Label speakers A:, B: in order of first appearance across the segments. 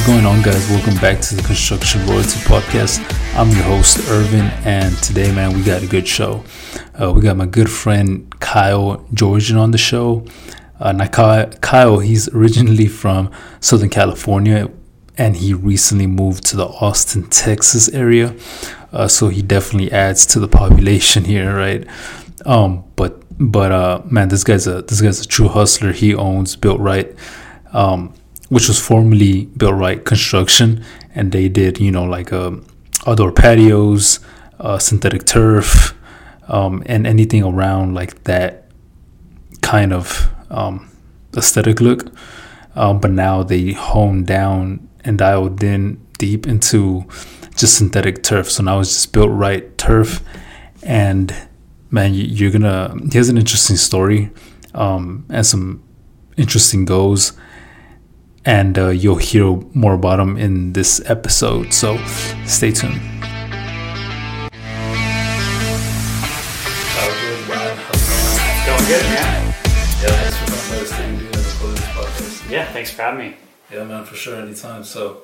A: What's going on, guys? Welcome back to the Construction Royalty Podcast. I'm your host, Irvin, and today, man, we got a good show. Uh, we got my good friend Kyle Georgian on the show. Uh, now, Kyle, he's originally from Southern California, and he recently moved to the Austin, Texas area. Uh, so he definitely adds to the population here, right? Um, but but uh, man, this guy's a this guy's a true hustler. He owns Built Right. Um, which was formerly Built Right Construction, and they did you know like um, outdoor patios, uh, synthetic turf, um, and anything around like that kind of um, aesthetic look. Um, but now they honed down and dialed in deep into just synthetic turf. So now it's just built right turf, and man, you, are gonna. He has an interesting story um, and some interesting goals and uh, you'll hear more about them in this episode. So stay tuned.
B: Going good, man. Yeah, thanks for coming podcast. Yeah, thanks for having me.
A: Yeah, man, for sure, anytime. So,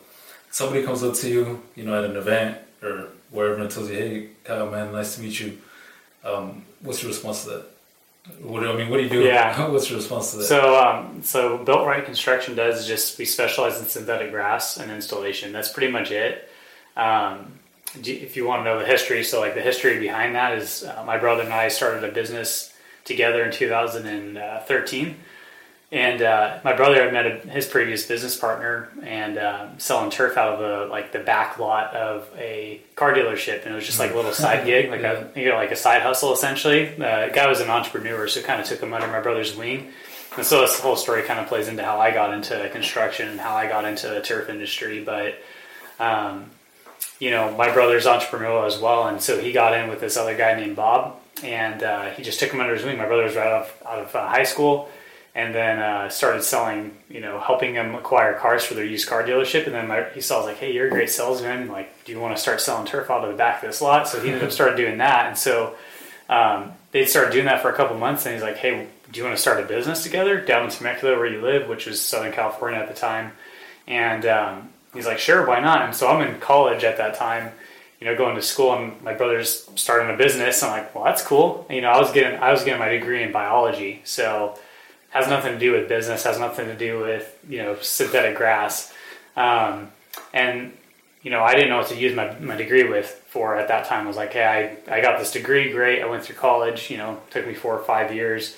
A: somebody comes up to you, you know, at an event or wherever and tells you, "Hey, Kyle, man, nice to meet you." Um, what's your response to that? What do I mean? What do you do?
B: Yeah.
A: What's your response to that?
B: So, um, so Built Right Construction does just we specialize in synthetic grass and installation. That's pretty much it. Um, if you want to know the history, so like the history behind that is uh, my brother and I started a business together in 2013 and uh, my brother had met a, his previous business partner and uh, selling turf out of the like the back lot of a car dealership, and it was just like a little side gig, like a you know like a side hustle essentially. The guy was an entrepreneur, so kind of took him under my brother's wing. And so this whole story kind of plays into how I got into construction and how I got into the turf industry. But um, you know, my brother's entrepreneurial as well, and so he got in with this other guy named Bob, and uh, he just took him under his wing. My brother was right out of, out of uh, high school and then uh, started selling, you know, helping them acquire cars for their used car dealership. And then my, he saw, like, hey, you're a great salesman. Like, do you want to start selling turf out of the back of this lot? So he ended up started doing that. And so um, they started doing that for a couple months. And he's like, hey, do you want to start a business together down in Temecula where you live, which was Southern California at the time? And um, he's like, sure, why not? And so I'm in college at that time you know, going to school and my brother's starting a business. I'm like, well, that's cool. You know, I was getting, I was getting my degree in biology. So has nothing to do with business, has nothing to do with you know synthetic grass, um, and you know I didn't know what to use my, my degree with for at that time. I was like, hey, I, I got this degree, great. I went through college, you know, took me four or five years,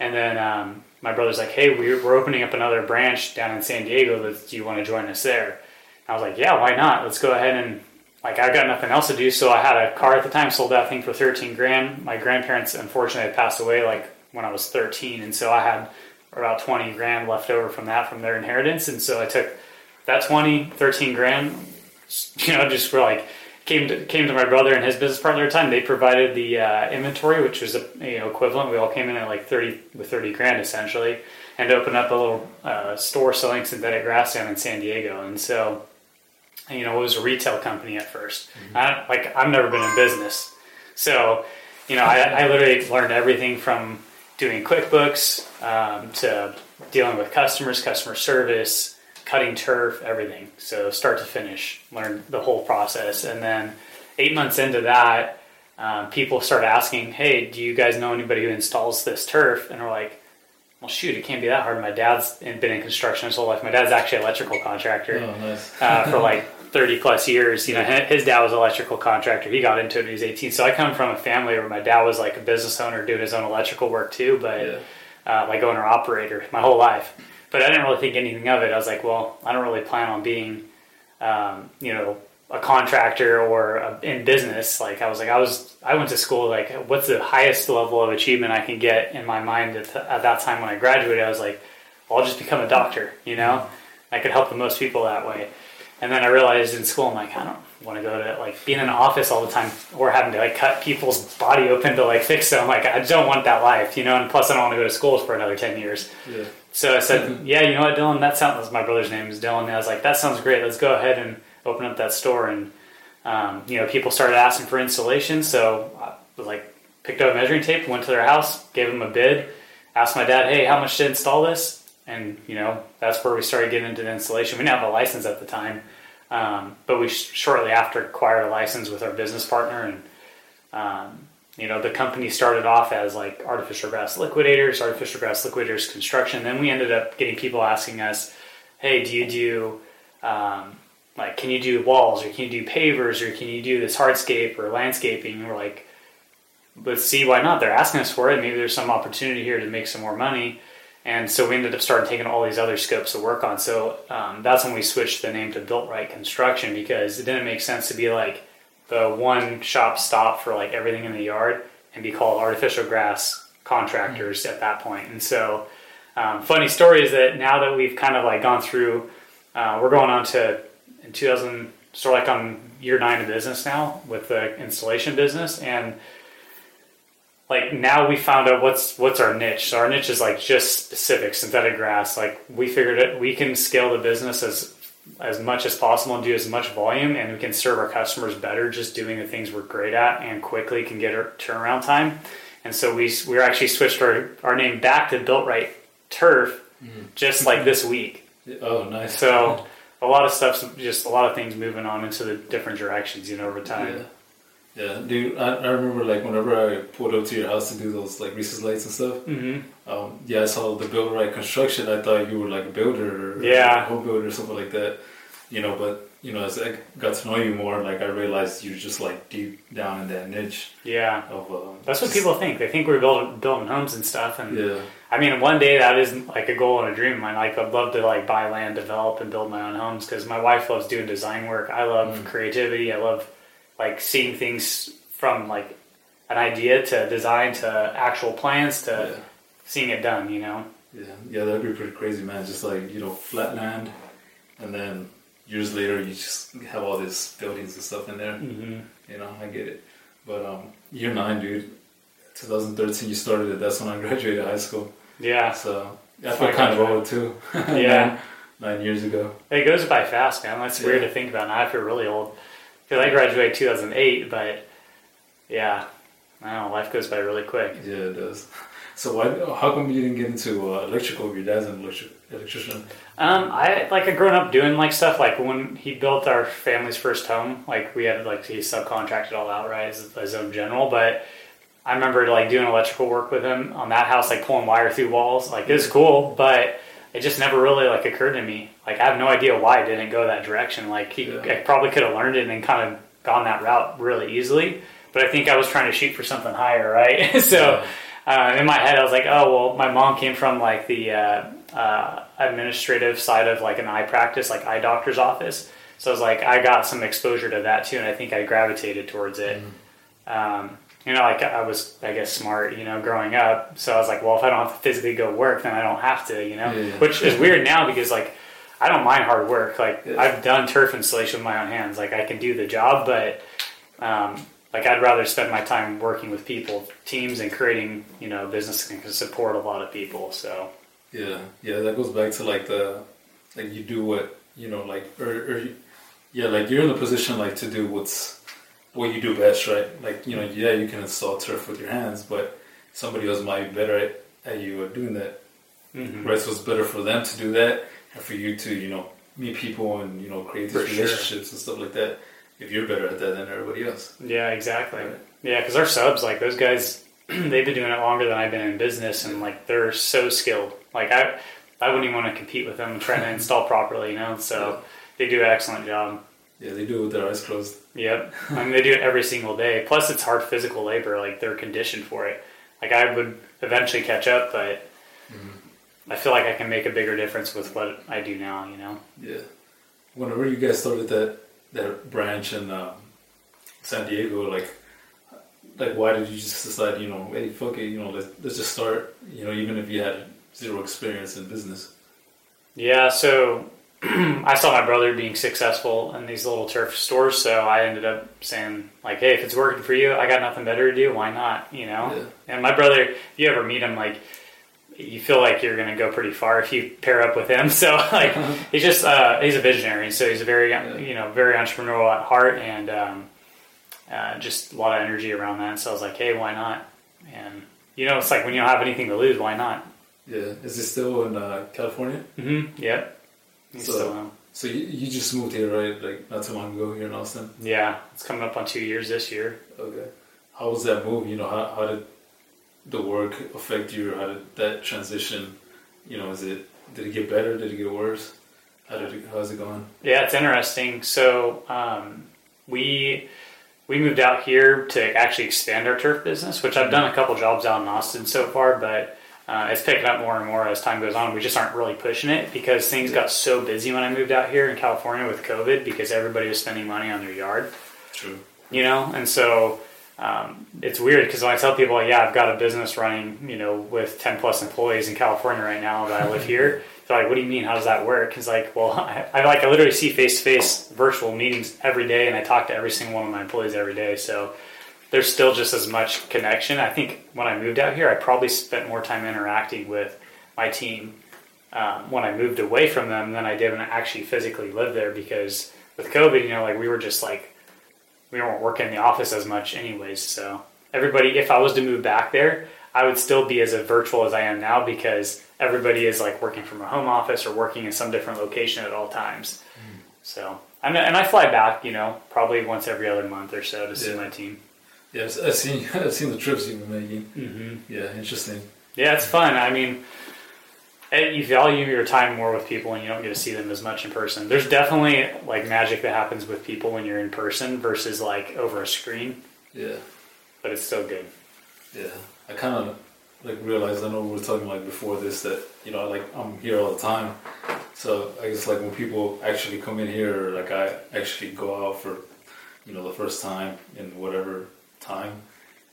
B: and then um, my brother's like, hey, we're, we're opening up another branch down in San Diego. Do you want to join us there? And I was like, yeah, why not? Let's go ahead and like I've got nothing else to do, so I had a car at the time, sold that thing for thirteen grand. My grandparents unfortunately had passed away like when I was 13, and so I had about 20 grand left over from that from their inheritance, and so I took that 20, 13 grand, you know, just for like came to came to my brother and his business partner at the time. They provided the uh, inventory, which was a you know equivalent. We all came in at like 30 with 30 grand essentially, and opened up a little uh, store selling synthetic grass down in San Diego, and so. You know, it was a retail company at 1st mm-hmm. I, like I've never been in business, so you know, I, I literally learned everything from doing QuickBooks um, to dealing with customers, customer service, cutting turf, everything. So start to finish, learn the whole process. And then eight months into that, um, people start asking, "Hey, do you guys know anybody who installs this turf?" And we're like, "Well, shoot, it can't be that hard." My dad's been in construction his whole life. My dad's actually an electrical contractor
A: oh, nice.
B: uh, for like 30 plus years. You know, his dad was an electrical contractor. He got into it when he was 18. So I come from a family where my dad was like a business owner doing his own electrical work too, but yeah. uh, like owner operator my whole life. But I didn't really think anything of it. I was like, well, I don't really plan on being, um, you know, a contractor or a, in business. Like I was like, I was, I went to school. Like, what's the highest level of achievement I can get in my mind at, at that time when I graduated? I was like, well, I'll just become a doctor. You know, I could help the most people that way. And then I realized in school, I'm like, I don't want to go to like being in an office all the time or having to like cut people's body open to like fix them. I'm like, I don't want that life, you know. And plus, I don't want to go to school for another ten years. Yeah. So I said, yeah, you know what, Dylan, that sounds. Like my brother's name is Dylan. And I was like, that sounds great. Let's go ahead and open up that store. And um, you know, people started asking for installation, so I was like, picked up a measuring tape, went to their house, gave them a bid, asked my dad, hey, how much to install this? And you know that's where we started getting into the installation. We didn't have a license at the time, um, but we sh- shortly after acquired a license with our business partner, and um, you know the company started off as like artificial grass liquidators, artificial grass liquidators construction. Then we ended up getting people asking us, "Hey, do you do um, like can you do walls or can you do pavers or can you do this hardscape or landscaping?" And we're like, "Let's see, why not? They're asking us for it. Maybe there's some opportunity here to make some more money." And so we ended up starting taking all these other scopes to work on. So um, that's when we switched the name to Built Right Construction because it didn't make sense to be like the one shop stop for like everything in the yard and be called Artificial Grass Contractors at that point. And so, um, funny story is that now that we've kind of like gone through, uh, we're going on to in 2000, sort of like on year nine of business now with the installation business and like now we found out what's what's our niche. So our niche is like just specific synthetic grass. Like we figured it, we can scale the business as as much as possible and do as much volume, and we can serve our customers better just doing the things we're great at and quickly can get our turnaround time. And so we we actually switched our our name back to Built Right Turf mm-hmm. just like this week.
A: Oh, nice.
B: So a lot of stuff's just a lot of things moving on into the different directions, you know, over time.
A: Yeah. Yeah, dude, I, I remember like whenever I pulled up to your house to do those like recess lights and stuff.
B: Mm-hmm.
A: Um, yeah, I saw the build right construction. I thought you were like a builder or
B: Yeah.
A: a home builder or something like that. You know, but you know, as I got to know you more, like I realized you're just like deep down in that niche
B: Yeah.
A: of. Um,
B: That's what people think. They think we're building building homes and stuff, and
A: Yeah,
B: I mean, one day that is like a goal and a dream of mine. Like, I'd love to like buy land, develop, and build my own homes because my wife loves doing design work. I love
A: Mm.
B: creativity. I love like seeing things from like an idea to design to actual plans to
A: yeah,
B: seeing it done. You know?
A: yeah, yeah. That'd be pretty crazy, man. Just like you know, flat land, and then years later, you just have all these buildings and stuff in there.
B: Mm-hmm.
A: You know, I get it. But um, year nine, dude, 2013, you started it. That's when I graduated high school.
B: Yeah,
A: So I
B: That's
A: feel kind of old too.
B: yeah.
A: nine, nine years ago.
B: It goes by fast, man. That's weird to think about. Now I feel really old because I graduated 2008, but yeah, I don't know. Life goes by really quick.
A: Yeah, it does. So why? How come you didn't get into uh, electrical? Your dad's an electric, electrician.
B: Um, I like I grown up doing like stuff like when he built our family's first home, like we had like he subcontracted all outright as his own general, but I remember like doing electrical work with him on that house, like pulling wire through walls. Like it was cool, but it just never really like occurred to me. Like I have no idea why it didn't go that direction. Like he
A: Yeah.
B: I probably could have learned it and kind of gone that route really easily. But I think I was trying to shoot for something higher, right? so uh, in my head, I was like, oh well, my mom came from like the uh, uh, administrative side of like an eye practice, like eye doctor's office. So I was like, I got some exposure to that too, and I think I gravitated towards it. Um, you know, like I was, I guess, smart, you know, growing up. So I was like, well, if I don't have to physically go work, then I don't have to, you know,
A: Yeah,
B: which is weird now because like I don't mind hard work. Like
A: Yeah.
B: I've done turf installation with my own hands. Like I can do the job, but um, like I'd rather spend my time working with people, teams, and creating, you know, business that can support a lot of people. So
A: Yeah, yeah. That goes back to like the like you do what you know, like or, or yeah, like you're in a position like to do what's what you do best, right? Like you know, yeah, you can install turf with your hands, but somebody else might be better at, at you at doing that.
B: mhm.
A: Right, so it's better for them to do that and for you to, you know, meet people and, you know, create
B: For
A: these
B: sure.
A: relationships and stuff like that if you're better at that than everybody else.
B: yeah, exactly.
A: Right.
B: Yeah, because our subs, like those guys, they've been doing it longer than I've been in business, and like they're so skilled. Like I, I wouldn't even want to compete with them trying to install properly, you know. So they do an excellent job.
A: Yeah, they do it with their eyes closed.
B: Yep, I mean they do it every single day. Plus, it's hard physical labor. Like they're conditioned for it. Like I would eventually catch up, but I feel like I can make a bigger difference with what I do now. You know.
A: Yeah. Whenever you guys started that that branch in um, San Diego, like, like why did you just decide, you know, hey, fuck it, you know, let's let's just start, you know, even if you had zero experience in business.
B: Yeah, so I saw my brother being successful in these little turf stores, so I ended up saying like, "Hey, if it's working for you, I got nothing better to do. Why not?" You know.
A: Yeah.
B: And my brother, if you ever meet him, like, you feel like you're gonna go pretty far if you pair up with him. So like, he's just uh, he's a visionary, so he's a very
A: Yeah.
B: you know very entrepreneurial at heart and um, uh, just a lot of energy around that. So I was like, "Hey, why not?" And you know, it's like when you don't have anything to lose, why not?
A: Yeah. Is it still in uh, California?
B: Mm-hmm. Yep. He's
A: So-
B: still home.
A: So you, you just moved here, right? Like not too long ago here in Austin.
B: Yeah, it's coming up on two years this year.
A: Okay. How was that move? You know, how, how did the work affect you? How did that transition? You know, is it did it get better? Did it get worse? How did it, how's it going?
B: Yeah, it's interesting. So um, we we moved out here to actually expand our turf business, which I've done a couple jobs out in Austin so far, but uh, it's picking up more and more as time goes on. We just aren't really pushing it because things got so busy when I moved out here in California with COVID because everybody was spending money on their yard.
A: True.
B: you know and so um, it's weird because when i tell people yeah i've got a business running you know with 10 plus employees in california right now that i live here they're like what do you mean how does that work because like well I, I like i literally see face-to-face virtual meetings every day and i talk to every single one of my employees every day so there's still just as much connection. I think when i moved out here i probably spent more time interacting with my team um, when i moved away from them than i did when i actually physically lived there because with covid you know like we were just like we weren't working in the office as much anyways. So everybody if i was to move back there i would still be as a virtual as i am now because everybody is like working from a home office or working in some different location at all times. So and, and i fly back you know probably once every other month or so to see my team
A: Yes, I've seen I've seen the trips you've been making.
B: mm-hmm.
A: Yeah, interesting.
B: yeah it's fun i mean eh, you value your time more with people and you don't get to see them as much in person there's definitely like magic that happens with people when you're in person versus like over a screen
A: Yeah,
B: but it's still good
A: yeah. I kind of like realized. I know we were talking like before this that you know like I'm here all the time. So I guess like when people actually come in here, or like I actually go out for you know the first time in whatever time,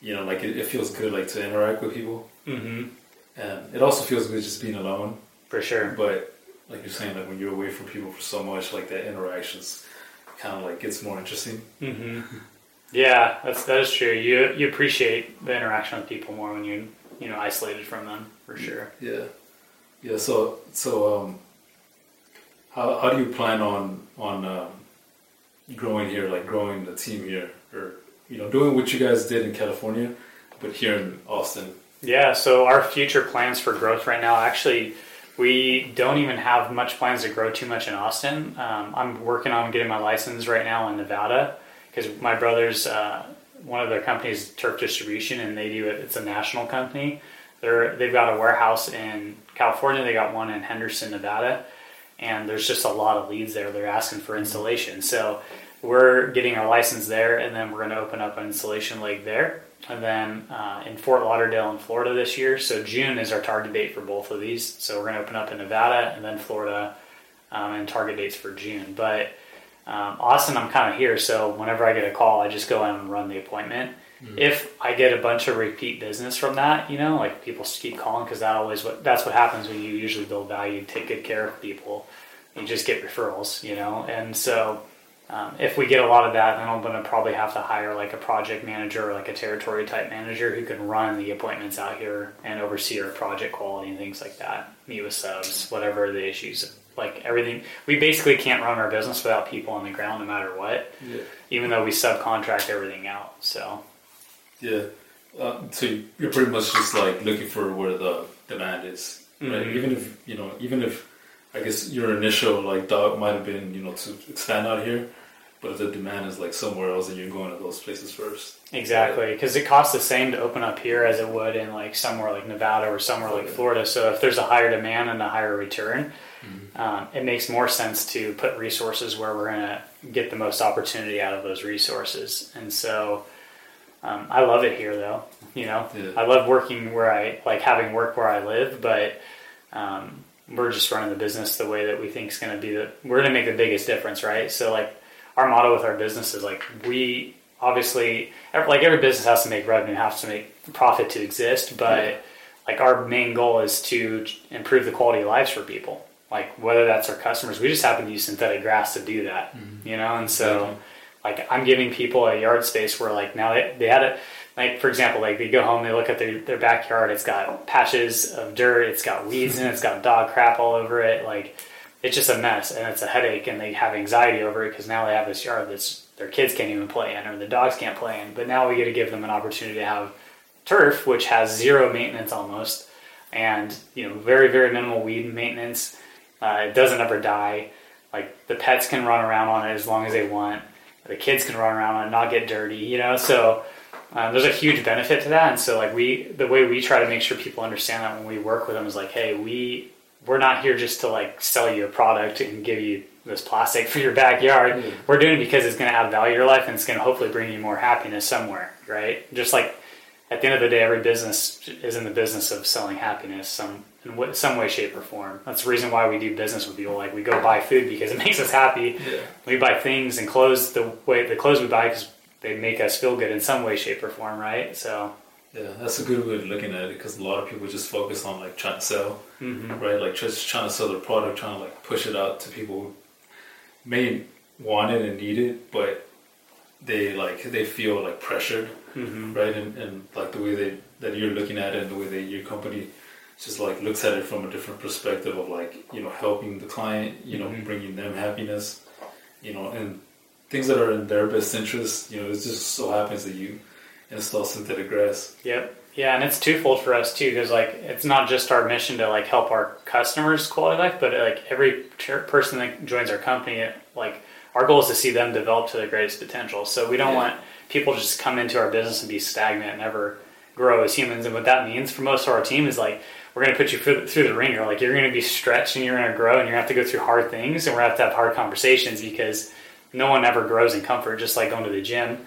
A: you know like it, it feels good like to interact with people,
B: mm-hmm.
A: and it also feels good just being alone.
B: for sure
A: But like you're saying, like when you're away from people for so much, like that interactions kind of like gets more interesting.
B: hmm Yeah, that's that is true. You you appreciate the interaction with people more when you you know isolated from them for sure.
A: Yeah, yeah. So so um, how how do you plan on on um, growing here, like growing the team here, or you know doing what you guys did in California, but here in Austin?
B: Yeah, so our future plans for growth right now actually we don't even have much plans to grow too much in Austin. Um, I'm working on getting my license right now in Nevada because my brother's uh, one of their companies Turf Distribution and they do it. It's a national company. They're they've got a warehouse in California. They got one in Henderson, Nevada, and there's just a lot of leads there. They're asking for installation, so we're getting our license there, and then we're going to open up an installation leg there, and then uh, in Fort Lauderdale in Florida this year. So June is our target date for both of these. So we're going to open up in Nevada and then Florida, um, and target dates for June. But um, Austin, I'm kind of here, so whenever I get a call, I just go in and run the appointment. If I get a bunch of repeat business from that, you know, like people keep calling because that always what that's what happens when you usually build value, take good care of people, you just get referrals, you know, and so. Um, if we get a lot of that, then I'm going to probably have to hire like a project manager or like a territory type manager who can run the appointments out here and oversee our project quality and things like that. Meet with subs, whatever the issues, like everything. We basically can't run our business without people on the ground, no matter what.
A: Yeah,
B: Even though we subcontract everything out. So
A: yeah. Uh, so you- you're pretty much just like looking for where the demand is, right?
B: Mhm.
A: Even if you know, even if I guess your initial like thought might have been you know to expand out here, but if the demand is like somewhere else, then you're going to those places first.
B: Exactly, because it costs the same to open up here as it would in like somewhere like Nevada or somewhere like Florida. So if there's a higher demand and a higher return,
A: Mhm.
B: um, it makes more sense to put resources where we're gonna get the most opportunity out of those resources. And so um, I love it here, though. You know,
A: Yeah.
B: I love working where I like having work where I live, but um, we're just running the business the way that we think is going to be the we're going to make the biggest difference, right? So like our motto with our business is like we obviously like every business has to make revenue, has to make profit to exist, but
A: Yeah.
B: like our main goal is to improve the quality of lives for people. Like whether that's our customers, we just happen to use synthetic grass to do that, mm-hmm. you know. And so,
A: Exactly.
B: like I'm giving people a yard space where like now they, they had it. Like for example, like they go home, they look at their, their backyard. It's got patches of dirt. It's got weeds in it. It's got dog crap all over it. Like it's just a mess and it's a headache. And they have anxiety over it because now they have this yard that's their kids can't even play in or the dogs can't play in. But now we get to give them an opportunity to have turf, which has zero maintenance almost, and you know, very very minimal weed maintenance. Uh, it doesn't ever die. Like the pets can run around on it as long as they want. The kids can run around on it, not get dirty. You know, so. Um, there's a huge benefit to that, and so like we, the way we try to make sure people understand that when we work with them is like, hey, we we're not here just to like sell you a product and give you this plastic for your backyard.
A: Yeah.
B: We're doing it because it's going to add value to your life and it's going to hopefully bring you more happiness somewhere, right? Just like at the end of the day, every business is in the business of selling happiness some in wh- some way, shape, or form. That's the reason why we do business with people. Like we go buy food because it makes us happy.
A: Yeah.
B: We buy things and clothes the way the clothes we buy because they make us feel good in some way, shape, or form, right? So
A: Yeah, that's a good way of looking at it because a lot of people just focus on like trying to sell,
B: mhm.
A: right? Like just trying to sell their product, trying to like push it out to people who may want it and need it, but they like they feel like pressured,
B: Mhm.
A: right? And, and like the way they that you're looking at it and the way that your company just like looks at it from a different perspective of like you know helping the client, you know,
B: Mhm.
A: bringing them happiness, you know, and things that are in their best interest. You know, it just so happens that you install synthetic grass.
B: Yep. Yeah, and it's twofold for us too, because like it's not just our mission to like help our customers quality life, but like every person that joins our company, like our goal is to see them develop to their greatest potential. So we don't
A: Yeah.
B: want people to just come into our business and be stagnant and never grow as humans. And what that means for most of our team is like we're going to put you through, through the ringer. Like you're going to be stretched and you're going to grow and you're going to have to go through hard things and we're going to have to have hard conversations because no one ever grows in comfort. Just like going to the gym,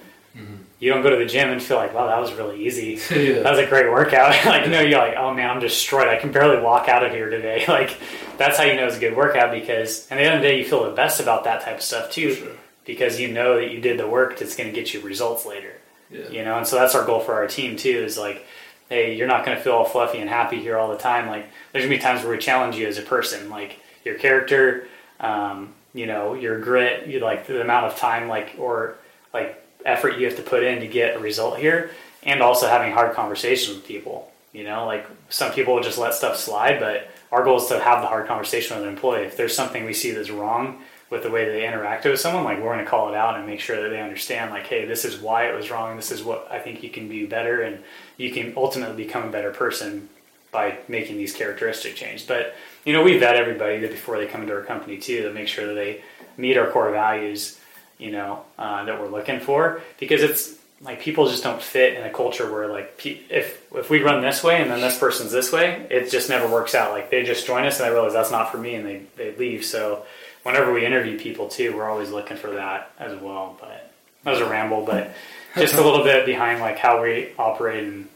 B: you don't go to the gym and feel like, wow, that was really easy
A: yeah.
B: that was a great workout. like, no, you're like, oh man, I'm destroyed. I can barely walk out of here today. Like, that's how you know it's a good workout because, at the end of the day, you feel the best about that type of stuff too,
A: sure.
B: because you know that you did the work that's going to get you results later.
A: Yeah.
B: You know, and so that's our goal for our team too. Is like, hey, you're not going to feel all fluffy and happy here all the time. Like, there's gonna be times where we challenge you as a person, like your character, um, you know, your grit, you like the amount of time, like or like effort you have to put in to get a result here, and also having hard conversations with people. You know, like some people will just let stuff slide, but our goal is to have the hard conversation with an employee. If there's something we see that's wrong with the way they interact with someone, like we're going to call it out and make sure that they understand, like, hey, this is why it was wrong. This is what I think you can do better, and you can ultimately become a better person by making these characteristic changes. But you know, we vet everybody before they come into our company too to make sure that they meet our core values. You know, uh, that we're looking for because it's like people just don't fit in a culture where like if if we run this way and then this person's this way, it just never works out. Like they just join us and they realize that's not for me and they they leave. So whenever we interview people too, we're always looking for that as well. But that was a ramble, but just a little bit behind like how we operate and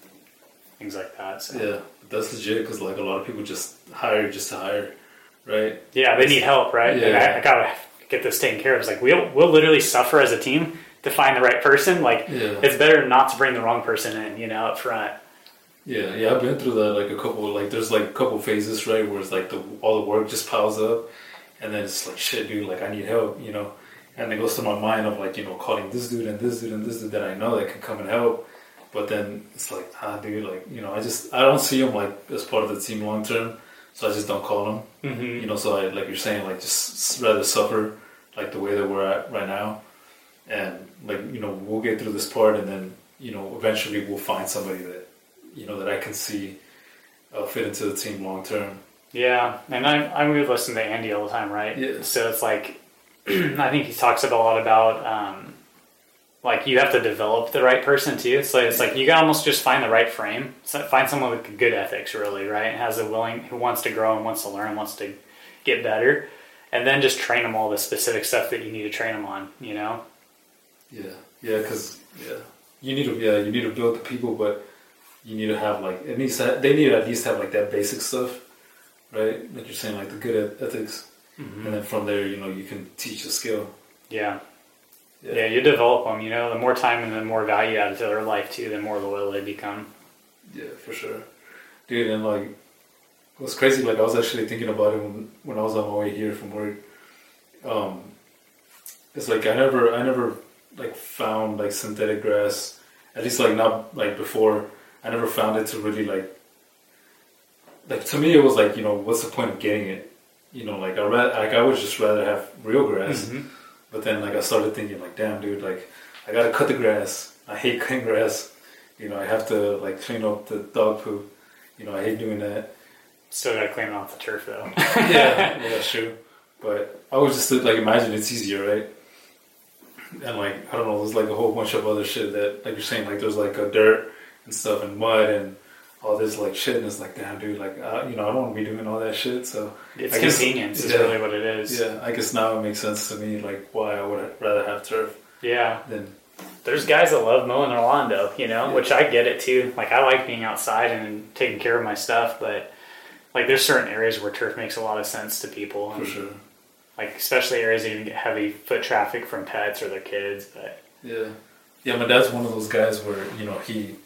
B: things like that. So.
A: Yeah, that's legit because like a lot of people just hire just to hire, right?
B: Yeah, they need help, right?
A: Yeah.
B: I, I gotta get this taken care of. It's like we'll we'll literally suffer as a team to find the right person. Like
A: Yeah.
B: it's better not to bring the wrong person in, you know, up front.
A: Yeah, yeah, I've been through that like a couple like there's like a couple phases, right, where it's like the all the work just piles up and then it's like shit dude, like I need help, you know. And it goes to my mind of like, you know, calling this dude and this dude and this dude that I know that can come and help. But then it's like, ah dude, like, you know, I just I don't see him like as part of the team long term. So I just don't call him.
B: Mm-hmm.
A: You know, so I like you're saying, like just rather suffer like the way that we're at right now. And like, you know, we'll get through this part and then, you know, eventually we'll find somebody that you know that I can see uh, fit into the team long term.
B: Yeah, and I I would listen to Andy all the time, right?
A: Yeah.
B: So it's like I think he talks a lot about um, like you have to develop the right person too. So it's like you can almost just find the right frame. So find someone with good ethics, really, right? Has a willing who wants to grow and wants to learn, wants to get better, and then just train them all the specific stuff that you need to train them on. You know?
A: Yeah, yeah, because yeah, you need to yeah you need to build the people, but you need to have like it needs to, they need to at least have like that basic stuff, right? Like you're saying, like the good eth- ethics, mm-hmm. and then from there, you know, you can teach the skill.
B: Yeah. Yeah, you develop them. You know, the more time and the more value added to their life too, the more loyal they become.
A: Yeah, for sure, dude. And like, it was crazy. Like I was actually thinking about it when when I was on my way here from work. Um, it's like I never, I never like found like synthetic grass. At least like not like before. I never found it to really like. Like to me, it was like you know, what's the point of getting it? You know, like I ra- like I would just rather have real grass.
B: Mhm.
A: But then like I started thinking like, damn, dude, like I gotta cut the grass. I hate cutting grass. You know, I have to like clean up the dog poop. You know, I hate doing that.
B: Still gotta clean off the turf though.
A: yeah, yeah, that's true. But I was just like imagine it's easier, right? And like I don't know, there's like a whole bunch of other shit that like you're saying, like there's like a dirt and stuff and mud and all this like shit, and it's like damn, dude, like uh, you know I don't want to be doing all that shit. So
B: It's
A: I guess-
B: convenience is
A: yeah.
B: really what it is.
A: yeah, I guess now it makes sense to me like why I would rather have turf
B: Yeah.
A: than
B: There's guys that love mowing their lawn though, you know,
A: Yeah.
B: which I get it too. Like I like being outside and taking care of my stuff, but like there's certain areas where turf makes a lot of sense to people.
A: for sure.
B: Like especially areas that you get heavy foot traffic from pets or their kids. But
A: Yeah, yeah. My dad's one of those guys where you know he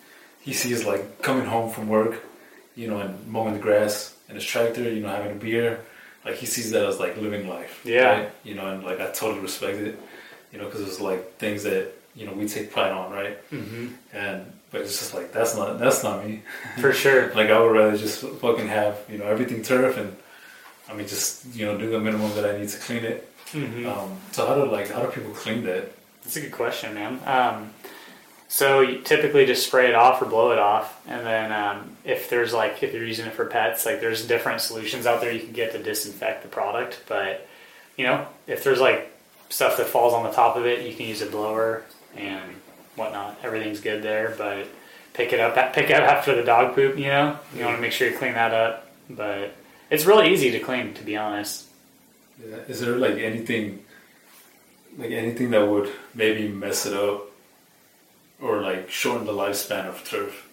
A: he sees like coming home from work, you know, and mowing the grass in his tractor, you know, having a beer. Like he sees that as like living life.
B: Yeah.
A: right? You know, and like I totally respect it. You know, because it's like things that you know we take pride on, right?
B: mm-hmm.
A: And but it's just like that's not that's not me.
B: for sure.
A: Like I would rather just fucking have you know everything turf and I mean just you know do the minimum that I need to clean it.
B: hmm
A: Um, so how do like how do people clean that?
B: That's a good question, man. Um, so you typically just spray it off or blow it off, and then um, if there's like if you're using it for pets, like there's different solutions out there you can get to disinfect the product. But you know, if there's like stuff that falls on the top of it, you can use a blower and whatnot. Everything's good there, but pick it up pick up after the dog poop. You know, you want to make sure you clean that up. But it's really easy to clean, to be honest.
A: Yeah. Is there like anything, like anything that would maybe mess it up, or like shorten the lifespan of turf?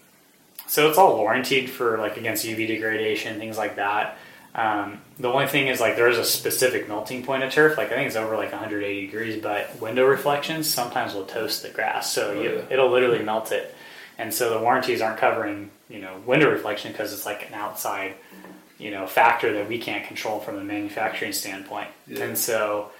B: So it's all warranted for like against UV degradation, things like that. Um, the only thing is like there is a specific melting point of turf. Like I think it's over like 180 degrees, but window reflections sometimes will toast the grass, so
A: Oh,
B: you,
A: yeah.
B: it'll literally melt it. And so the warranties aren't covering you know window reflection because it's like an outside you know factor that we can't control from a manufacturing standpoint.
A: Yeah.
B: And so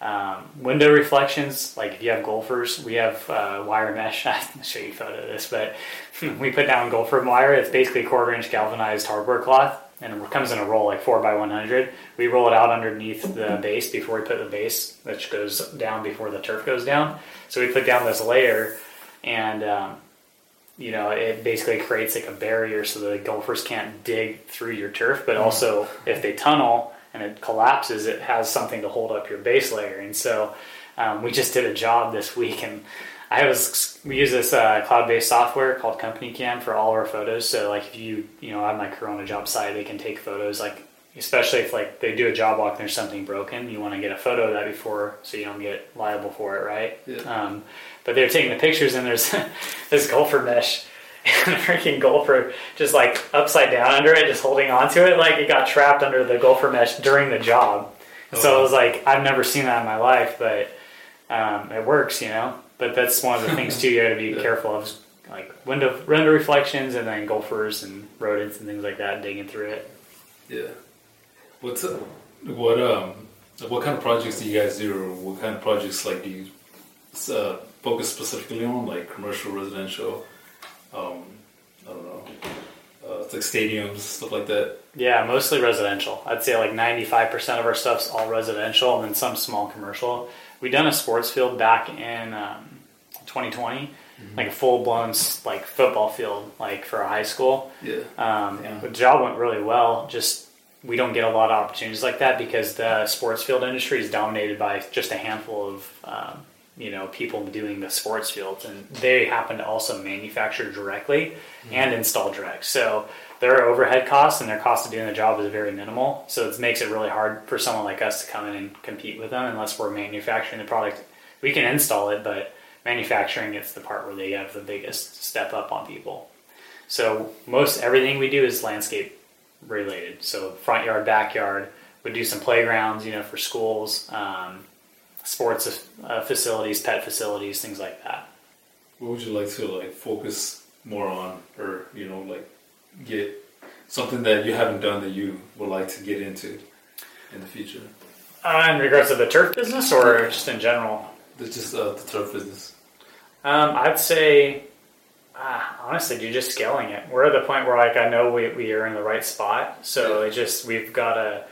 B: um, window reflections, like if you have gophers, we have uh, wire mesh. I'll show you a photo of this, but we put down gopher wire. It's basically quarter inch galvanized hardware cloth, and it comes in a roll like four by one hundred. We roll it out underneath the base before we put the base, which goes down before the turf goes down. So we put down this layer, and um, you know it basically creates like a barrier so the gophers can't dig through your turf, but also if they tunnel and it collapses, it has something to hold up your base layer. And so um, we just did a job this week, and I was we use this uh, cloud-based software called Company Cam for all our photos. So like if you you know have my crew on a job site, they can take photos. Like especially if like they do a job walk and there's something broken, you want to get a photo of that before so you don't get liable for it, right?
A: Yeah.
B: Um, but they're taking the pictures, and there's this gopher mesh. And freaking gopher just like upside down under it, just holding onto it, like it got trapped under the gopher mesh during the job. So I was like, I've never seen that in my life, but um, it works, you know. But that's one of the things too. You got to be
A: Yeah.
B: careful of, like window window reflections, and then gophers and rodents and things like that digging through it.
A: Yeah. What's uh, what um what kind of projects do you guys do, or what kind of projects like do you uh, focus specifically on, like commercial, residential? Um, I don't know. Uh, it's like stadiums, stuff like that.
B: Yeah, mostly residential. I'd say like 95% of our stuff's all residential and then some small commercial. We done a sports field back in um, 2020, like a full blown like football field, like for a high school.
A: Yeah.
B: Um,
A: Yeah.
B: The job went really well. Just we don't get a lot of opportunities like that because the sports field industry is dominated by just a handful of um, you know people doing the sports fields, and they happen to also manufacture directly and install direct. So their overhead costs and their cost of doing the job is very minimal. So it makes it really hard for someone like us to come in and compete with them unless we're manufacturing the product. We can install it, but manufacturing it's the part where they have the biggest step up on people. So most everything we do is landscape related. So front yard, backyard. We do some playgrounds, you know, for schools, um, sports uh, facilities, pet facilities, things like that.
A: What would you like to like focus more on, or you know, like get something that you haven't done that you would like to get into in the future?
B: Uh, in regards to the turf business, or just in general,
A: It's just uh, the turf business.
B: um, I'd say uh, honestly, dude, just scaling it. We're at the point where like I know we, we are in the right spot, so
A: Yeah.
B: it just we've got to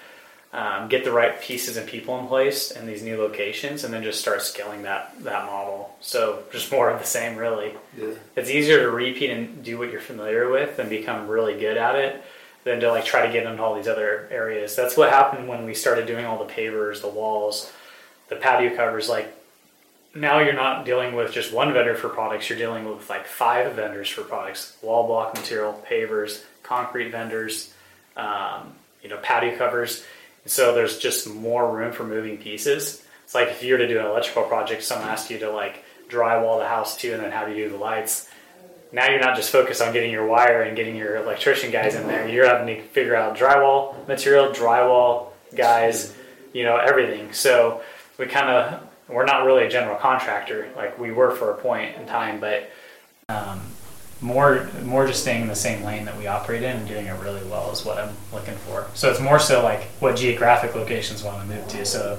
B: um, get the right pieces and people in place in these new locations, and then just start scaling that that model. So just more of the same, really.
A: Yeah.
B: It's easier to repeat and do what you're familiar with and become really good at it than to like try to get into all these other areas. That's what happened when we started doing all the pavers, the walls, the patio covers. Like now you're not dealing with just one vendor for products, you're dealing with like five vendors for products wall block material, pavers, concrete vendors, um, you know, patio covers. So there's just more room for moving pieces. It's like if you were to do an electrical project, someone asked you to like drywall the house too and then have you do the lights. Now you're not just focused on getting your wire and getting your electrician guys in there. You're having to figure out drywall material, drywall guys, you know, everything. So we kind of we're not really a general contractor like we were for a point in time, but um, more more just staying in the same lane that we operate in and doing it really well is what I'm looking for. So it's more so like what geographic locations want to move to. So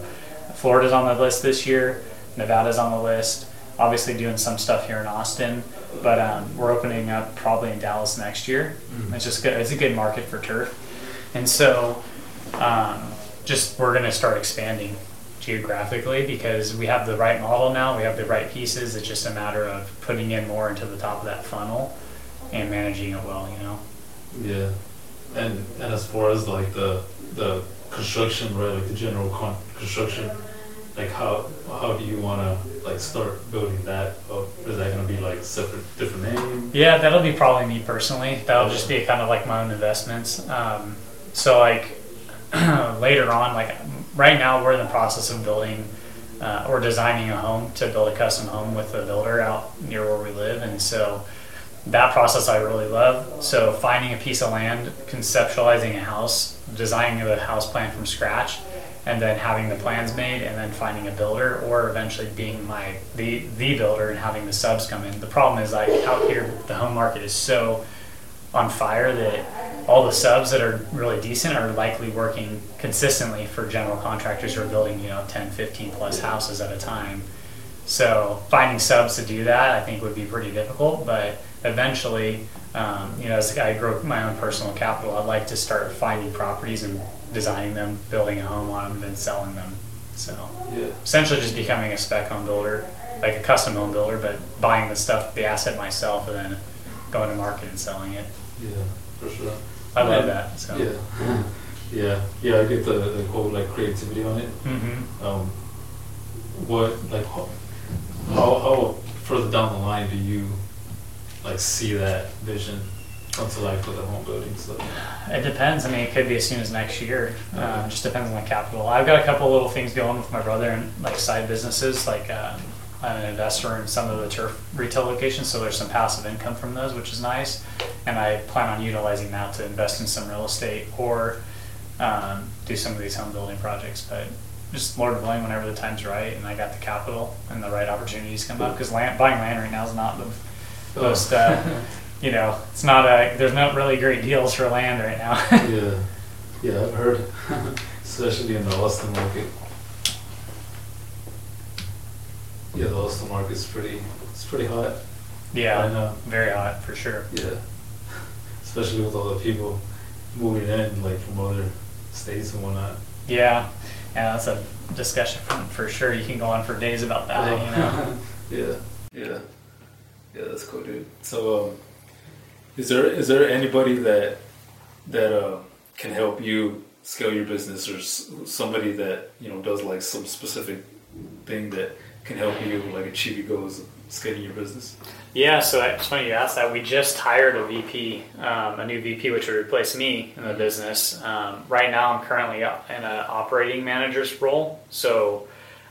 B: Florida's on the list this year, Nevada's on the list. Obviously doing some stuff here in Austin, but um, we're opening up probably in Dallas next year. Mm-hmm. It's just good. It's a good market for turf, and so um, just we're going to start expanding geographically because we have the right model now, we have the right pieces. It's just a matter of putting in more into the top of that funnel and managing it well, you know.
A: Yeah, and and as far as like the the construction, right, like the general con- construction, like how how do you want to like start building that up? Is that going to be like separate different name?
B: Yeah, that'll be probably me personally. That'll just be kind of like my own investments. Um, so like later on, like right now we're in the process of building uh, or designing a home to build a custom home with a builder out near where we live, and so that process I really love. So finding a piece of land, conceptualizing a house, designing the house plan from scratch, and then having the plans made, and then finding a builder, or eventually being my the the builder and having the subs come in. The problem is like out here, the home market is so on fire that all the subs that are really decent are likely working consistently for general contractors who are building, you know, 10, 15 plus houses at a time. So finding subs to do that, I think, would be pretty difficult. But eventually, um, you know, as I grow my own personal capital, I'd like to start finding properties and designing them, building a home on them, and then selling them. So yeah. essentially, just becoming a spec home builder, like a custom home builder, but buying the stuff, the asset myself, and then going to market and selling it.
A: Yeah, for sure.
B: I love that. So.
A: Yeah, yeah, yeah. I get the, the whole like creativity on it.
B: Mm-hmm.
A: Um, what like how, how further down the line do you like see that vision come to life with the home building stuff?
B: It depends. I mean, it could be as soon as next year. Okay. Um, just depends on the capital. I've got a couple little things going with my brother and like side businesses, like. Um, I'm an investor in some of the turf retail locations, so there's some passive income from those, which is nice. And I plan on utilizing that to invest in some real estate or um, do some of these home building projects. But just Lord willing, whenever the time's right and I got the capital and the right opportunities come up, because land, buying land right now is not the oh. most, uh, you know, it's not a, there's not really great deals for land right now.
A: yeah, yeah, I've heard, especially in the Austin market. Yeah, the Austin market's pretty. It's pretty hot.
B: Yeah, I know. Very hot for sure.
A: Yeah, especially with all the people moving in, like from other states and whatnot.
B: Yeah, yeah, that's a discussion for, for sure. You can go on for days about that. You know.
A: yeah, yeah, yeah. That's cool, dude. So, um, is there is there anybody that that uh, can help you scale your business, or s- somebody that you know does like some specific thing that can help you like achieve your goals scaling your business?
B: Yeah, so it's funny you asked that. We just hired a VP, um, a new VP, which would replace me in the business. Um, right now, I'm currently in an operating manager's role, so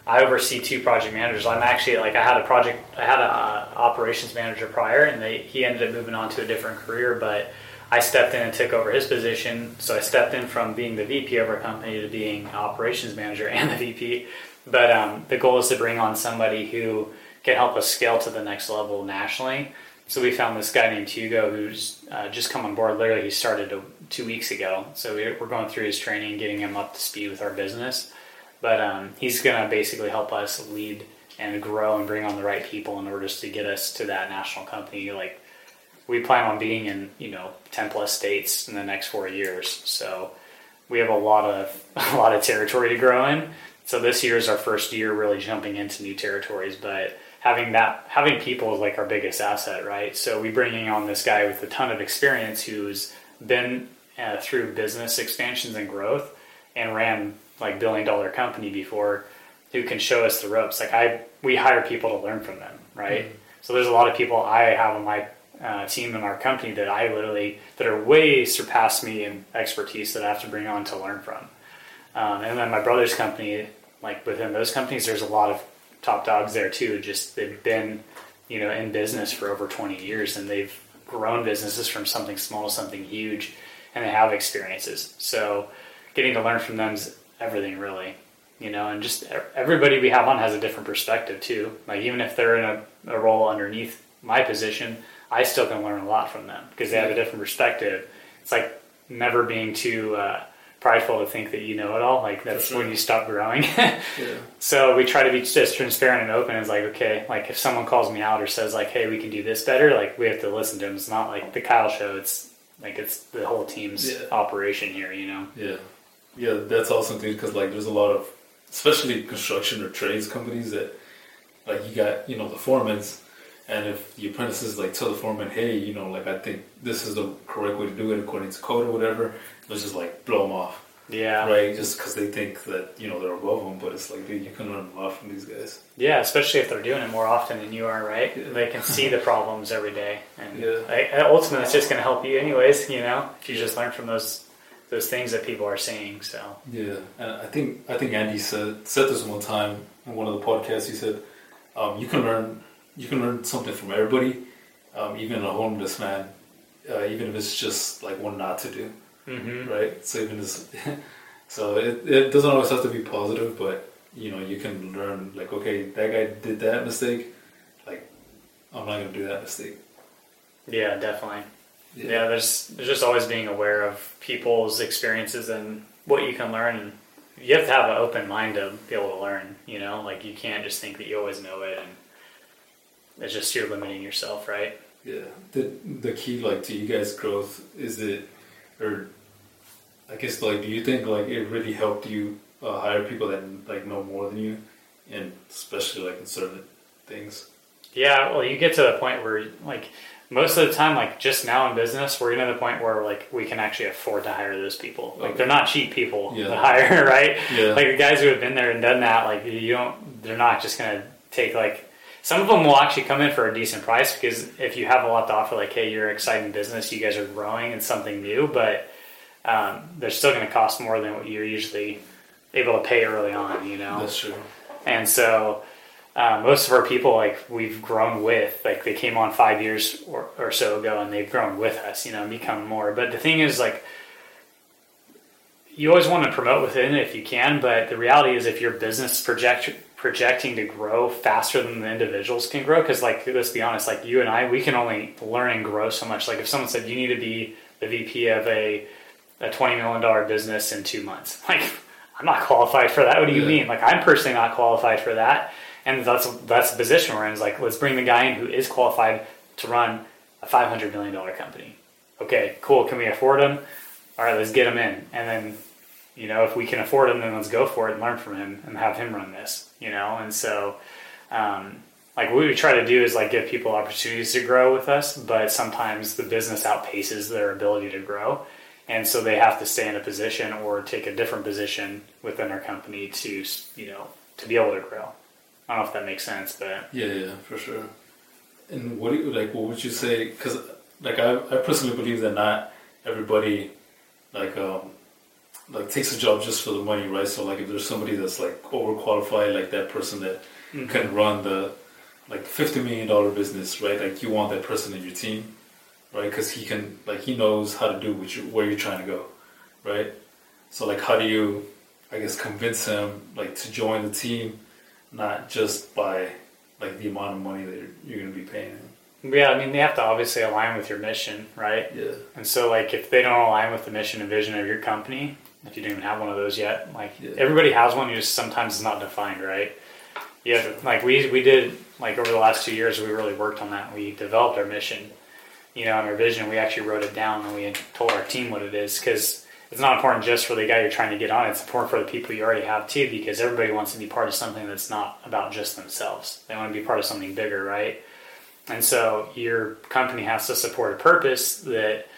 B: I oversee two project managers. I'm actually like I had a project, I had an uh, operations manager prior, and they, he ended up moving on to a different career, but. I stepped in and took over his position. So I stepped in from being the VP of our company to being operations manager and the VP. But um, the goal is to bring on somebody who can help us scale to the next level nationally. So we found this guy named Hugo who's uh, just come on board. Literally, he started a, two weeks ago. So we're going through his training, getting him up to speed with our business. But um, he's going to basically help us lead and grow and bring on the right people in order to get us to that national company. Like we plan on being in you know ten plus states in the next four years. So we have a lot of a lot of territory to grow in. So this year is our first year really jumping into new territories, but having that having people is like our biggest asset, right? So we bringing on this guy with a ton of experience who's been uh, through business expansions and growth and ran like billion dollar company before who can show us the ropes. Like I, we hire people to learn from them, right? Mm-hmm. So there's a lot of people I have on my uh, team in our company that I literally that are way surpass me in expertise that I have to bring on to learn from. Um, and then my brother's company, like within those companies, there's a lot of top dogs there too. Just they've been, you know, in business for over 20 years and they've grown businesses from something small to something huge, and they have experiences. So getting to learn from them is everything really you know and just everybody we have on has a different perspective too like even if they're in a, a role underneath my position i still can learn a lot from them because they have a different perspective it's like never being too uh, prideful to think that you know it all like that's sure. when you stop growing yeah. so we try to be just transparent and open it's like okay like if someone calls me out or says like hey we can do this better like we have to listen to them it's not like the kyle show it's like it's the whole team's yeah. operation here you know
A: yeah yeah, that's awesome too because like there's a lot of, especially construction or trades companies that, like you got you know the foremans, and if the apprentices like tell the foreman, hey, you know, like I think this is the correct way to do it according to code or whatever, let's just like blow them off.
B: Yeah.
A: Right. Just because they think that you know they're above them, but it's like dude, you can learn a lot from these guys.
B: Yeah, especially if they're doing it more often than you are, right? Yeah. They can see the problems every day, and
A: yeah.
B: ultimately, it's just going to help you anyways. You know, if you just learn from those those things that people are seeing. So
A: yeah, and I think I think Andy said said this one time in one of the podcasts. He said um, you can learn you can learn something from everybody, um, even a homeless man, uh, even if it's just like one not to do,
B: mm-hmm.
A: right? So even this, so it it doesn't always have to be positive, but you know you can learn like okay that guy did that mistake, like I'm not gonna do that mistake.
B: Yeah, definitely. Yeah. yeah, there's there's just always being aware of people's experiences and what you can learn. And you have to have an open mind to be able to learn. You know, like you can't just think that you always know it, and it's just you're limiting yourself, right?
A: Yeah. The the key, like to you guys' growth, is it, or I guess, like, do you think like it really helped you uh, hire people that like know more than you, and especially like in certain things?
B: Yeah. Well, you get to the point where like most of the time, like just now in business, we're getting to the point where like we can actually afford to hire those people. Like okay. they're not cheap people yeah. to hire, right?
A: Yeah.
B: Like the guys who have been there and done that, like you don't, they're not just gonna take like. Some of them will actually come in for a decent price because if you have a lot to offer, like hey, you're exciting business, you guys are growing and something new, but um, they're still going to cost more than what you're usually able to pay early on. You know,
A: that's true.
B: And so uh, most of our people like we've grown with like they came on five years or, or so ago and they've grown with us you know and become more but the thing is like you always want to promote within it if you can but the reality is if your business project projecting to grow faster than the individuals can grow because like let's be honest like you and i we can only learn and grow so much like if someone said you need to be the vp of a, a $20 million business in two months like i'm not qualified for that what do you yeah. mean like i'm personally not qualified for that and that's that's the position we're in. Is like let's bring the guy in who is qualified to run a five hundred million dollar company. Okay, cool. Can we afford him? All right, let's get him in, and then you know if we can afford him, then let's go for it and learn from him and have him run this. You know, and so. Um, like what we try to do is like give people opportunities to grow with us, but sometimes the business outpaces their ability to grow, and so they have to stay in a position or take a different position within our company to you know to be able to grow. I don't know if that makes sense, but
A: yeah, yeah, for sure. And what do you like? What would you say? Because like I, I personally believe that not everybody like um like takes a job just for the money, right? So like if there's somebody that's like overqualified, like that person that mm-hmm. can run the like fifty million dollar business, right? Like you want that person in your team, right? Because he can like he knows how to do what you where you're trying to go, right? So like how do you, I guess, convince him like to join the team? not just by like the amount of money that you're, you're going to be paying them.
B: Yeah, I mean they have to obviously align with your mission, right?
A: Yeah.
B: And so like if they don't align with the mission and vision of your company, if you don't even have one of those yet, like yeah. everybody has one, you just sometimes it's not defined, right? Yeah, like we we did like over the last two years, we really worked on that. We developed our mission, you know, and our vision. We actually wrote it down and we told our team what it is because it's not important just for the guy you're trying to get on. It's important for the people you already have too, because everybody wants to be part of something that's not about just themselves. They want to be part of something bigger, right? And so your company has to support a purpose that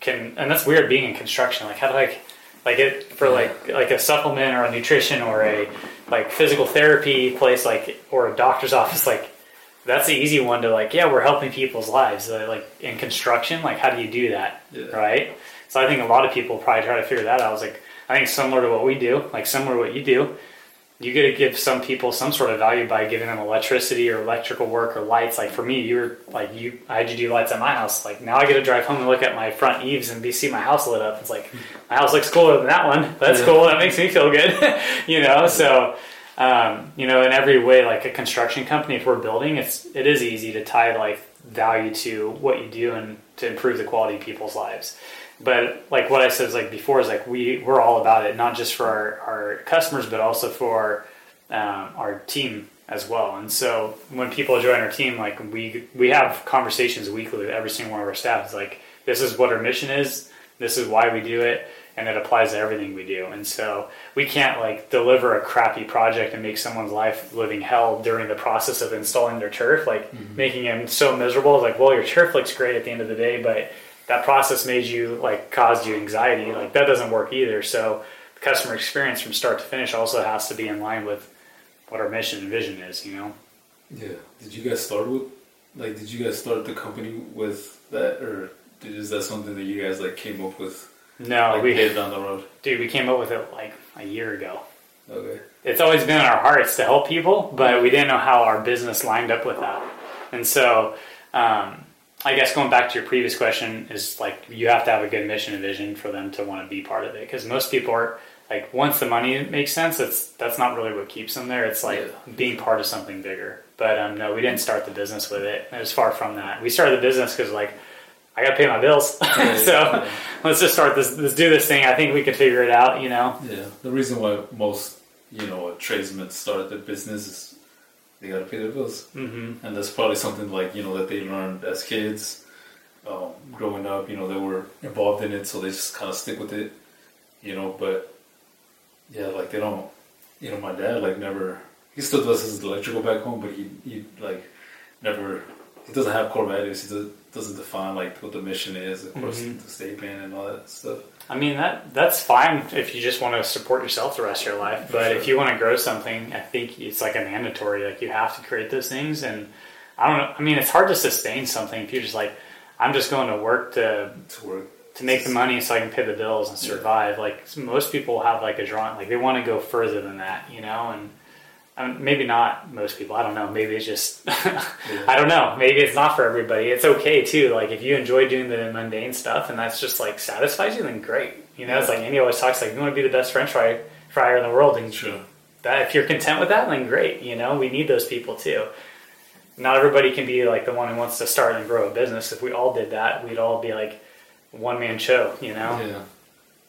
B: can, and that's weird being in construction. Like, how do I, like it for like like a supplement or a nutrition or a like physical therapy place, like or a doctor's office, like that's the easy one to like. Yeah, we're helping people's lives. Uh, like in construction, like how do you do that,
A: Yeah.
B: right? So I think a lot of people probably try to figure that out. I was like, I think similar to what we do, like similar to what you do, you got to give some people some sort of value by giving them electricity or electrical work or lights. Like for me, you were like you, I had you do lights at my house. Like now I get to drive home and look at my front eaves and be see my house lit up. It's like my house looks cooler than that one. That's
A: Yeah.
B: cool. That makes me feel good. you know, so um, you know, in every way, like a construction company, if we're building, it's it is easy to tie like value to what you do and to improve the quality of people's lives. But like what I said is like before is like we we're all about it, not just for our, our customers, but also for um, our team as well. And so when people join our team, like we we have conversations weekly with every single one of our staff. It's like this is what our mission is, this is why we do it, and it applies to everything we do. And so we can't like deliver a crappy project and make someone's life living hell during the process of installing their turf, like mm-hmm. making them so miserable. Like, well, your turf looks great at the end of the day, but that process made you like caused you anxiety. Like that doesn't work either. So the customer experience from start to finish also has to be in line with what our mission and vision is, you know?
A: Yeah. Did you guys start with, like, did you guys start the company with that, or is that something that you guys like came up with,
B: No,
A: like,
B: we
A: later down the road?
B: dude, we came up with it like a year ago.
A: Okay.
B: It's always been in our hearts to help people, but we didn't know how our business lined up with that. And so, um, I guess going back to your previous question is like you have to have a good mission and vision for them to want to be part of it. Because most people are like, once the money makes sense, it's that's not really what keeps them there. It's like
A: Yeah.
B: being part of something bigger. But um, no, we didn't start the business with it. It was far from that. We started the business because like I got to pay my bills, so
A: yeah.
B: let's just start this. Let's do this thing. I think we can figure it out. You know.
A: Yeah. The reason why most, you know, tradesmen start their business is they gotta pay their bills.
B: Mm-hmm.
A: and that's probably something like you know that they learned as kids um, growing up you know they were involved in it so they just kind of stick with it you know but yeah like they don't you know my dad like never he still does his electrical back home but he, he like never he doesn't have core values It does, doesn't define like what the mission is of course
B: Mhm.
A: the statement and all that stuff
B: I mean that that's fine if you just want to support yourself the rest of your life. But
A: Sure.
B: if you want to grow something, I think it's like a mandatory. Like you have to create those things. And I don't know. I mean, it's hard to sustain something if you're just like, I'm just going to work to
A: to work
B: to make the money so I can pay the bills and survive. Like most people have like a drawing. Like they want to go further than that, you know. And I mean, maybe not most people. I don't know. Maybe it's just I don't know. Maybe it's not for everybody. It's okay too. Like if you enjoy doing the mundane stuff and that's just like satisfies you, then great. You know, it's like Andy always talks like you want to be the best French fry fryer in the world, and
A: sure
B: that if you're content with that, then great. You know, we need those people too. Not everybody can be like the one who wants to start and grow a business. If we all did that, we'd all be like one man show. You know.
A: yeah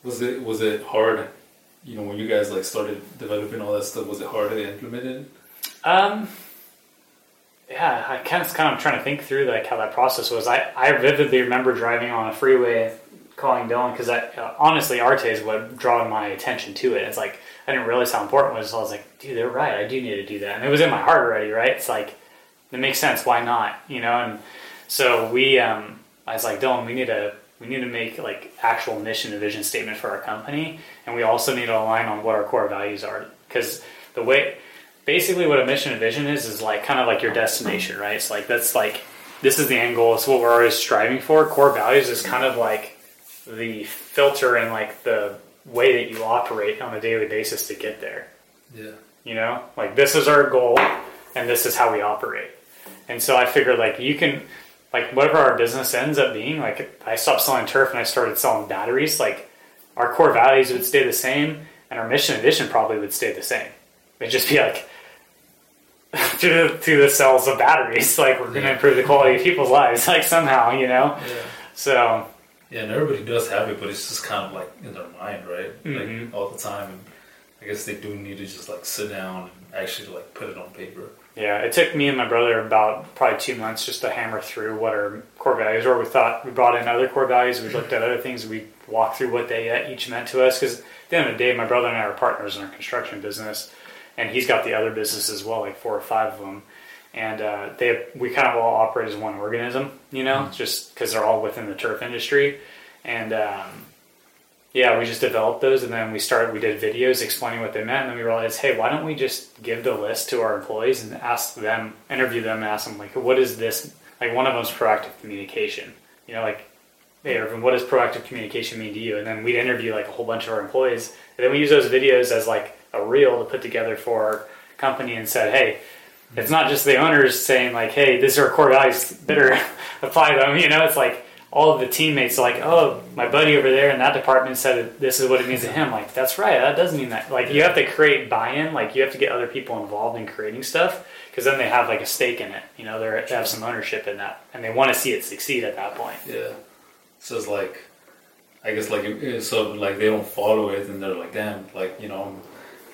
A: was it was it hard you know when you guys like started developing all that stuff was it hard to implement it
B: Um, yeah, I kind of kind of trying to think through like how that process was. I, I vividly remember driving on a freeway, calling Dylan because I uh, honestly Arte is what drew my attention to it. It's like I didn't realize how important it was. So I was like, dude, they're right. I do need to do that, and it was in my heart already. Right? It's like it makes sense. Why not? You know. And so we, um, I was like, Dylan, we need to we need to make like actual mission and vision statement for our company, and we also need to align on what our core values are because the way basically what a mission and vision is is like kind of like your destination, right? It's like that's like this is the end goal. It's what we're always striving for. Core values is kind of like the filter and like the way that you operate on a daily basis to get there.
A: yeah
B: You know, like this is our goal, and this is how we operate. And so I figured like you can like whatever our business ends up being. Like I stopped selling turf and I started selling batteries. Like our core values would stay the same, and our mission and vision probably would stay the same. It'd just be like to the to the cells of batteries. Like we're going to
A: Yeah.
B: improve the quality of people's lives. Like somehow, you know.
A: yeah
B: So
A: Yeah, and everybody does have it, but it's just kind of like in their mind, right?
B: Mhm.
A: Like all the time. And I guess they do need to just like sit down and actually like put it on paper.
B: Yeah, it took me and my brother about probably two months just to hammer through what our core values were. We thought we brought in other core values. We looked at other things. We walked through what they each meant to us. Because at the end of the day, my brother and I are partners in our construction business, and he's got the other business as well, like four or five of them. And uh, they we kind of all operate as one organism, you know, just because they're all within the turf industry. and um, yeah, we just developed those, and then we started. We did videos explaining what they meant, and then we realized, hey, why don't we just give the list to our employees and ask them, interview them, ask them like, what is this? Like one of them's proactive communication. You know, like, hey, Irvin, what does proactive communication mean to you? And then we'd interview like a whole bunch of our employees, and then we use those videos as like a reel to put together for our company, and said, hey. It's not just the owners saying like, "Hey, these are our core values. Better apply them." You know, it's like all of the teammates are like, oh, my buddy over there in that department said this is what it means to him. Like, that's right. That doesn't mean that. Like, you have to create buy-in. Like, you have to get other people involved in creating stuff because then they have like a stake in it. You know, they they have some ownership in that, and they want to see it succeed at that point.
A: Yeah. So it's like, I guess like so like they don't follow it, and they're like, damn, like you know, I'm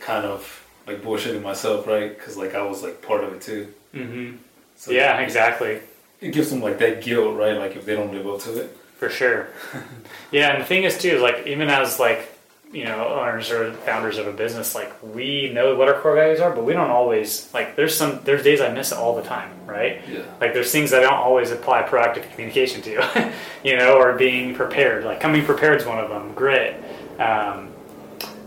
A: kind of like bullshitting myself, right? Because like I was like part of it too.
B: Mm-hmm. So yeah, exactly
A: it gives them like that guilt, right? Like if they don't live up to it.
B: For sure. yeah, and the thing is too, like even as like you know owners or founders of a business, like we know what our core values are, but we don't always like. There's some there's days I miss it all the time, right?
A: Yeah.
B: Like there's things I don't always apply proactive communication to, you know, or being prepared. Like coming prepared is one of them. Grit. Um,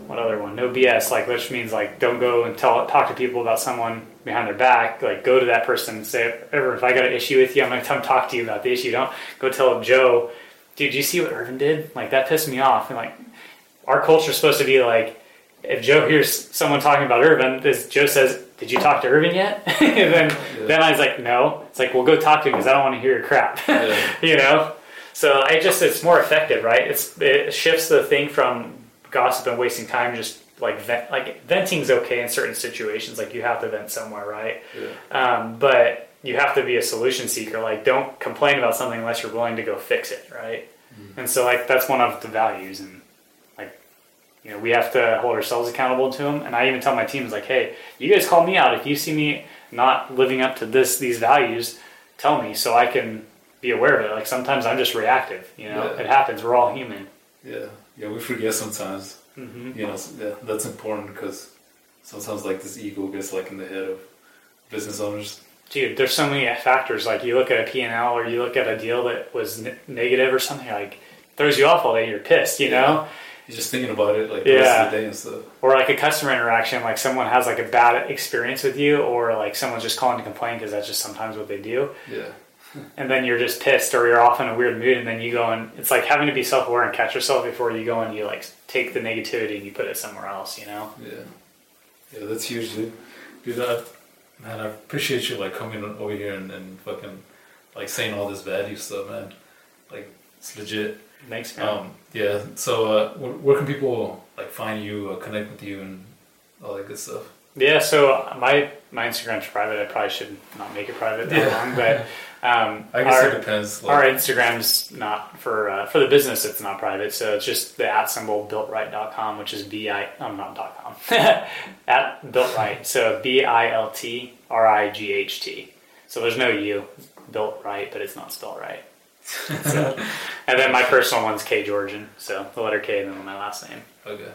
B: what other one? No BS. Like which means like don't go and tell talk to people about someone behind their back, like go to that person and say, if I got an issue with you, I'm going to come talk to you about the issue. Don't go tell Joe, dude, you see what Irvin did? Like that pissed me off. And like our culture is supposed to be like, if Joe hears someone talking about Irvin, this Joe says, "Did you talk to Irvin yet?" and then yeah. then I was like, "No." It's like, "Well, go talk to him because I don't want to hear your crap." Yeah. you know. So I just it's more effective, right? It's it shifts the thing from gossip and wasting time just like vent, like venting's okay in certain situations. Like you have to vent somewhere, right? Yeah. Um, but you have to be a solution seeker. Like don't complain about something unless you're willing to go fix it, right? Mm-hmm. And so like that's one of the values, and like you know we have to hold ourselves accountable to them. And I even tell my teams like, hey, you guys call me out if you see me not living up to this these values. Tell me so I can be aware of it. Like sometimes I'm just reactive. You know, yeah. it happens. We're all human.
A: Yeah, yeah, we forget sometimes. Mm-hmm. You know, yeah, that's important because sometimes like this ego gets like in the head of business owners.
B: Dude, there's so many factors. Like you look at a P&L or you look at a deal that was ne- negative or something, like throws you off all day. You're pissed, you yeah. know.
A: You're just thinking about it like the yeah. rest of the day and stuff.
B: Or like a customer interaction, like someone has like a bad experience with you, or like someone's just calling to complain because that's just sometimes what they do.
A: Yeah
B: and then you're just pissed or you're off in a weird mood and then you go and it's like having to be self-aware and catch yourself before you go and you like take the negativity and you put it somewhere else you know?
A: Yeah. Yeah that's huge dude dude uh, man i appreciate you like coming over here and, and fucking like saying all this value stuff man. Like it's legit.
B: Thanks
A: man. Um yeah so uh, where, where, can people like find you uh, connect with you and all that good stuff
B: yeah so my my instagram's private i probably should not make it private that yeah. long but um,
A: I guess our, it depends.
B: Like, our Instagram's not for uh, for the business. It's not private, so it's just the at symbol biltright.com, which is b i. I'm not dot com at biltright. So b i l t r i g h t. So there's no u. built right, but it's not spelled right. so, and then my personal one's K Georgian, so the letter K and then my last name.
A: Okay.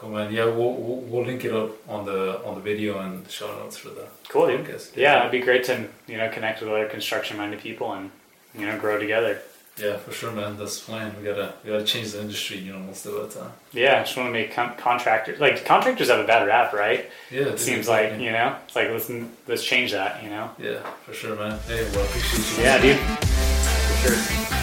A: Cool man. Yeah, we'll, we'll, we'll link it up on the on the video and the show notes for the
B: cool dude. Podcast. Yeah, it'd be great to you know connect with other construction minded people and you know grow together.
A: Yeah, for sure, man. That's the plan. We gotta we gotta change the industry, you know, most of the time.
B: Yeah, I just want to make con- contractors like contractors have a bad rap, right?
A: Yeah,
B: it seems like you know, it's like let's let's change that, you know.
A: Yeah, for sure, man. Hey, well, appreciate you.
B: Yeah, dude, for sure.